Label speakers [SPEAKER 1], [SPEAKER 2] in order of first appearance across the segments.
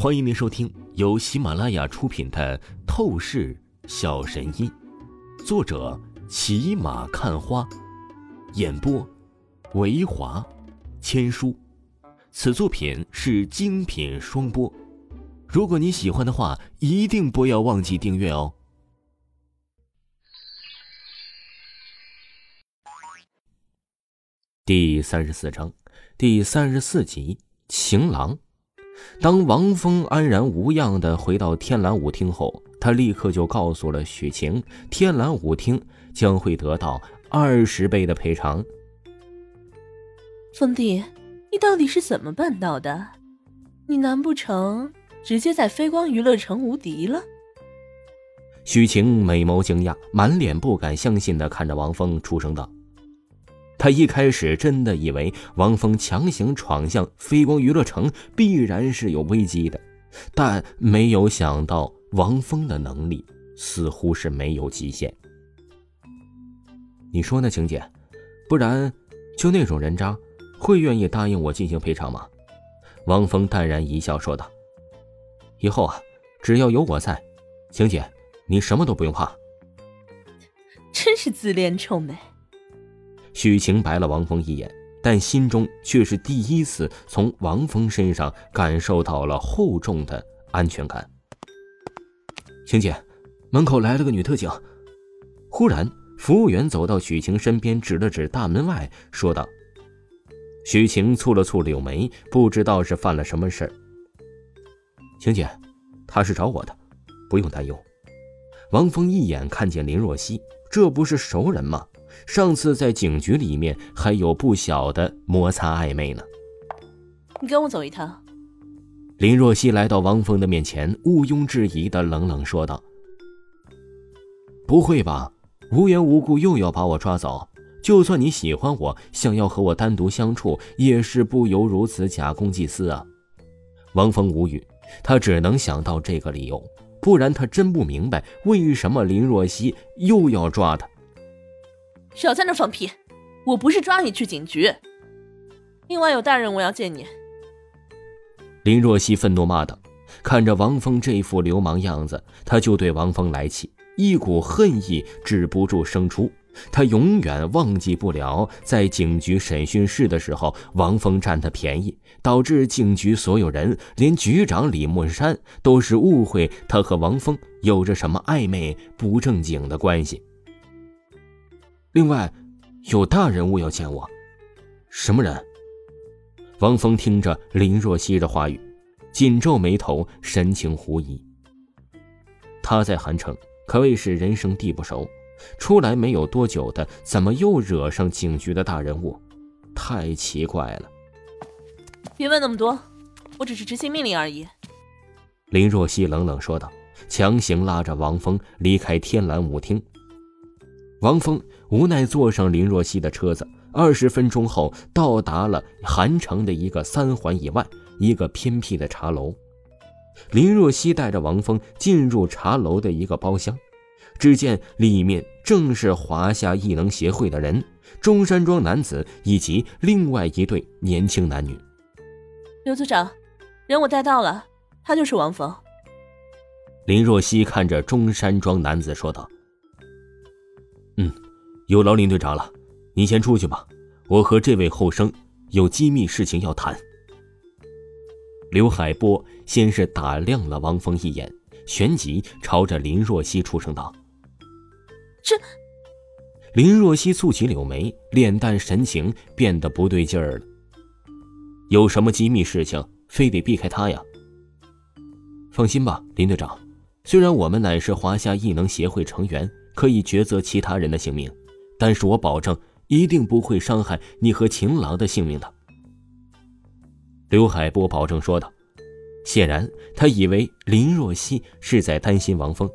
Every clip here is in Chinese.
[SPEAKER 1] 欢迎您收听由喜马拉雅出品的《透视小神医》，作者骑马看花，演播维华千书。此作品是精品双播。如果你喜欢的话，一定不要忘记订阅哦。第三十四章，第三十四集，情郎。当王峰安然无恙的回到天蓝舞厅后，他立刻就告诉了许晴，天蓝舞厅将会得到二十倍的赔偿。
[SPEAKER 2] 峰弟，你到底是怎么办到的？你难不成直接在飞光娱乐城无敌了？
[SPEAKER 1] 许晴美眸惊讶，满脸不敢相信的看着王峰，出声道。他一开始真的以为王峰强行闯向飞光娱乐城必然是有危机的，但没有想到王峰的能力似乎是没有极限。你说呢，晴姐？不然，就那种人渣，会愿意答应我进行赔偿吗？王峰淡然一笑说道：“以后啊，只要有我在，晴姐，你什么都不用怕。”
[SPEAKER 2] 真是自恋臭美。
[SPEAKER 1] 许晴白了王峰一眼，但心中却是第一次从王峰身上感受到了厚重的安全感。晴姐，门口来了个女特警。忽然，服务员走到许晴身边，指了指大门外，说道：“许晴蹙了蹙柳眉，不知道是犯了什么事儿。”晴姐，他是找我的，不用担忧。王峰一眼看见林若曦，这不是熟人吗？上次在警局里面还有不小的摩擦暧昧呢。
[SPEAKER 2] 你跟我走一趟。
[SPEAKER 1] 林若曦来到王峰的面前，毋庸置疑的冷冷说道：“不会吧？无缘无故又要把我抓走？就算你喜欢我，想要和我单独相处，也是不由如此假公济私啊！”王峰无语，他只能想到这个理由，不然他真不明白为什么林若曦又要抓他。
[SPEAKER 2] 少在那放屁！我不是抓你去警局。另外有大人，我要见你。
[SPEAKER 1] 林若曦愤怒骂道：“看着王峰这副流氓样子，他就对王峰来气，一股恨意止不住生出。他永远忘记不了在警局审讯室的时候，王峰占他便宜，导致警局所有人，连局长李木山都是误会他和王峰有着什么暧昧不正经的关系。”另外，有大人物要见我，什么人？王峰听着林若曦的话语，紧皱眉头，神情狐疑。他在韩城可谓是人生地不熟，出来没有多久的，怎么又惹上警局的大人物？太奇怪了！
[SPEAKER 2] 别问那么多，我只是执行命令而已。
[SPEAKER 1] 林若曦冷冷说道，强行拉着王峰离开天蓝舞厅。王峰无奈坐上林若曦的车子，二十分钟后到达了韩城的一个三环以外一个偏僻的茶楼。林若曦带着王峰进入茶楼的一个包厢，只见里面正是华夏异能协会的人，中山装男子以及另外一对年轻男女。
[SPEAKER 2] 刘组长，人我带到了，他就是王峰。
[SPEAKER 1] 林若曦看着中山装男子说道。嗯，有劳林队长了，你先出去吧，我和这位后生有机密事情要谈。刘海波先是打量了王峰一眼，旋即朝着林若曦出声道：“
[SPEAKER 2] 这……”
[SPEAKER 1] 林若曦蹙起柳眉，脸蛋神情变得不对劲儿了。有什么机密事情，非得避开他呀？放心吧，林队长，虽然我们乃是华夏异能协会成员。可以抉择其他人的性命，但是我保证一定不会伤害你和情郎的性命的。”刘海波保证说道。显然，他以为林若曦是在担心王峰。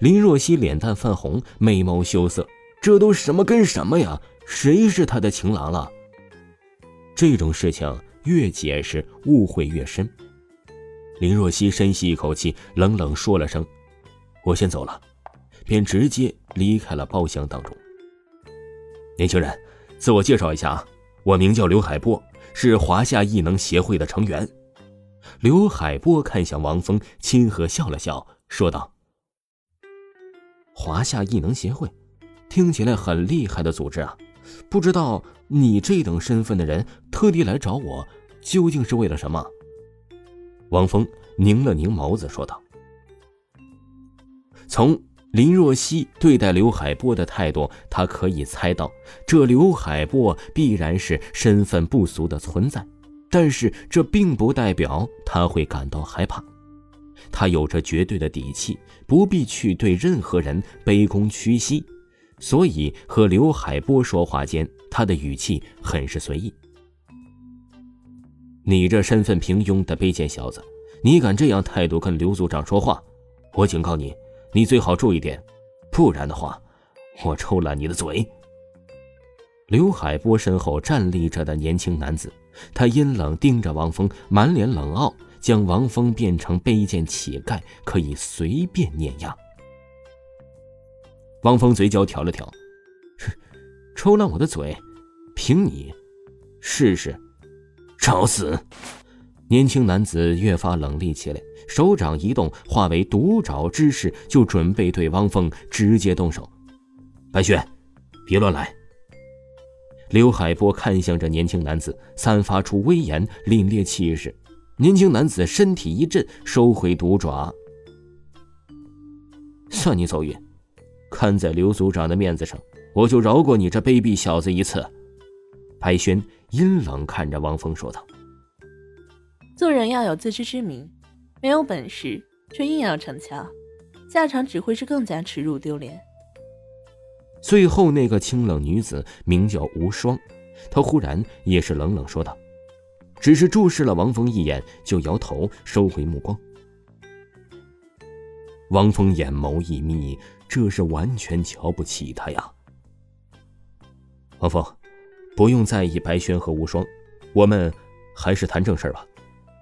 [SPEAKER 1] 林若曦脸蛋泛红，眉眸羞涩，这都什么跟什么呀？谁是他的情郎了？这种事情越解释误会越深。林若曦深吸一口气，冷冷说了声：“我先走了。”便直接离开了包厢当中。年轻人，自我介绍一下啊，我名叫刘海波，是华夏异能协会的成员。刘海波看向王峰，亲和笑了笑，说道：“华夏异能协会，听起来很厉害的组织啊，不知道你这等身份的人特地来找我，究竟是为了什么？”王峰拧了拧眸子，说道：“从林若曦对待刘海波的态度，他可以猜到，这刘海波必然是身份不俗的存在。”但是这并不代表他会感到害怕，他有着绝对的底气，不必去对任何人卑躬屈膝，所以和刘海波说话间，他的语气很是随意。你这身份平庸的卑贱小子，你敢这样态度跟刘组长说话？我警告你，你最好注意点，不然的话，我抽烂你的嘴。刘海波身后站立着的年轻男子。他阴冷盯着王峰，满脸冷傲，将王峰变成卑贱乞丐，可以随便碾压。王峰嘴角挑了挑，抽烂我的嘴，凭你？试试，找死！年轻男子越发冷厉起来，手掌一动，化为毒爪之势，就准备对汪峰直接动手。白轩，别乱来！刘海波看向这年轻男子，散发出威严凛冽气势。年轻男子身体一震，收回毒爪。算你走运，看在刘组长的面子上，我就饶过你这卑鄙小子一次。白轩阴冷看着汪峰说道：“
[SPEAKER 2] 做人要有自知之明，没有本事却硬要逞强，下场只会是更加耻辱丢脸。”
[SPEAKER 1] 最后那个清冷女子名叫无双，她忽然也是冷冷说道，只是注视了王峰一眼，就摇头收回目光。王峰眼眸一眯，这是完全瞧不起他呀。王峰，不用在意白轩和无双，我们还是谈正事吧。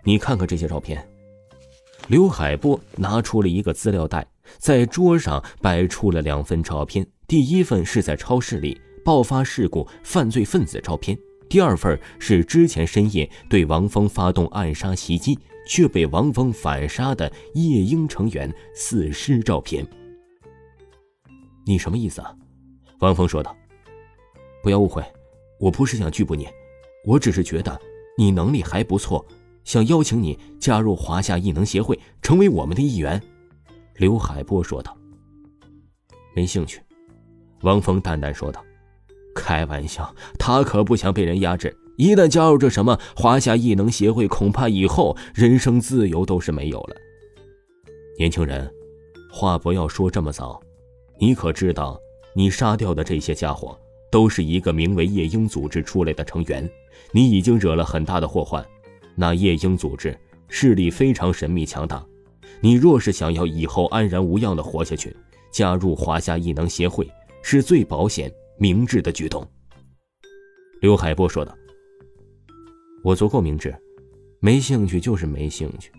[SPEAKER 1] 你看看这些照片。刘海波拿出了一个资料袋，在桌上摆出了两份照片。第一份是在超市里爆发事故犯罪分子照片，第二份是之前深夜对王峰发动暗杀袭击却被王峰反杀的夜鹰成员死尸照片。你什么意思啊？王峰说道。不要误会，我不是想拘捕你，我只是觉得你能力还不错，想邀请你加入华夏异能协会，成为我们的一员。刘海波说道。没兴趣。王峰淡淡说道：“开玩笑，他可不想被人压制。一旦加入这什么华夏异能协会，恐怕以后人生自由都是没有了。”年轻人，话不要说这么早。你可知道，你杀掉的这些家伙，都是一个名为夜鹰组织出来的成员。你已经惹了很大的祸患。那夜鹰组织势力非常神秘强大。你若是想要以后安然无恙的活下去，加入华夏异能协会。是最保险、明智的举动。”刘海波说道。“我足够明智，没兴趣就是没兴趣。”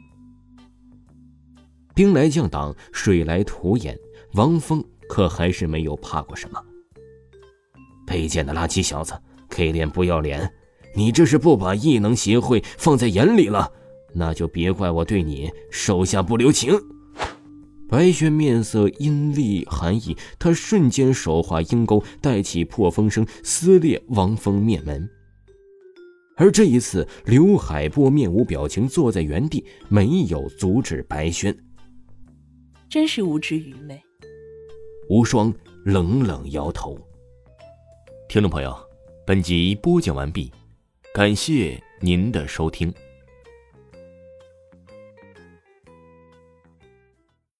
[SPEAKER 1] 兵来将挡，水来土掩，王峰可还是没有怕过什么。卑贱的垃圾小子给脸不要脸！你这是不把异能协会放在眼里了？那就别怪我对你手下不留情。白轩面色阴厉寒意，他瞬间手画鹰钩，带起破风声，撕裂王峰面门。而这一次，刘海波面无表情，坐在原地，没有阻止白轩。
[SPEAKER 2] 真是无知愚昧。
[SPEAKER 1] 无双冷冷摇头。听众朋友，本集播讲完毕，感谢您的收听。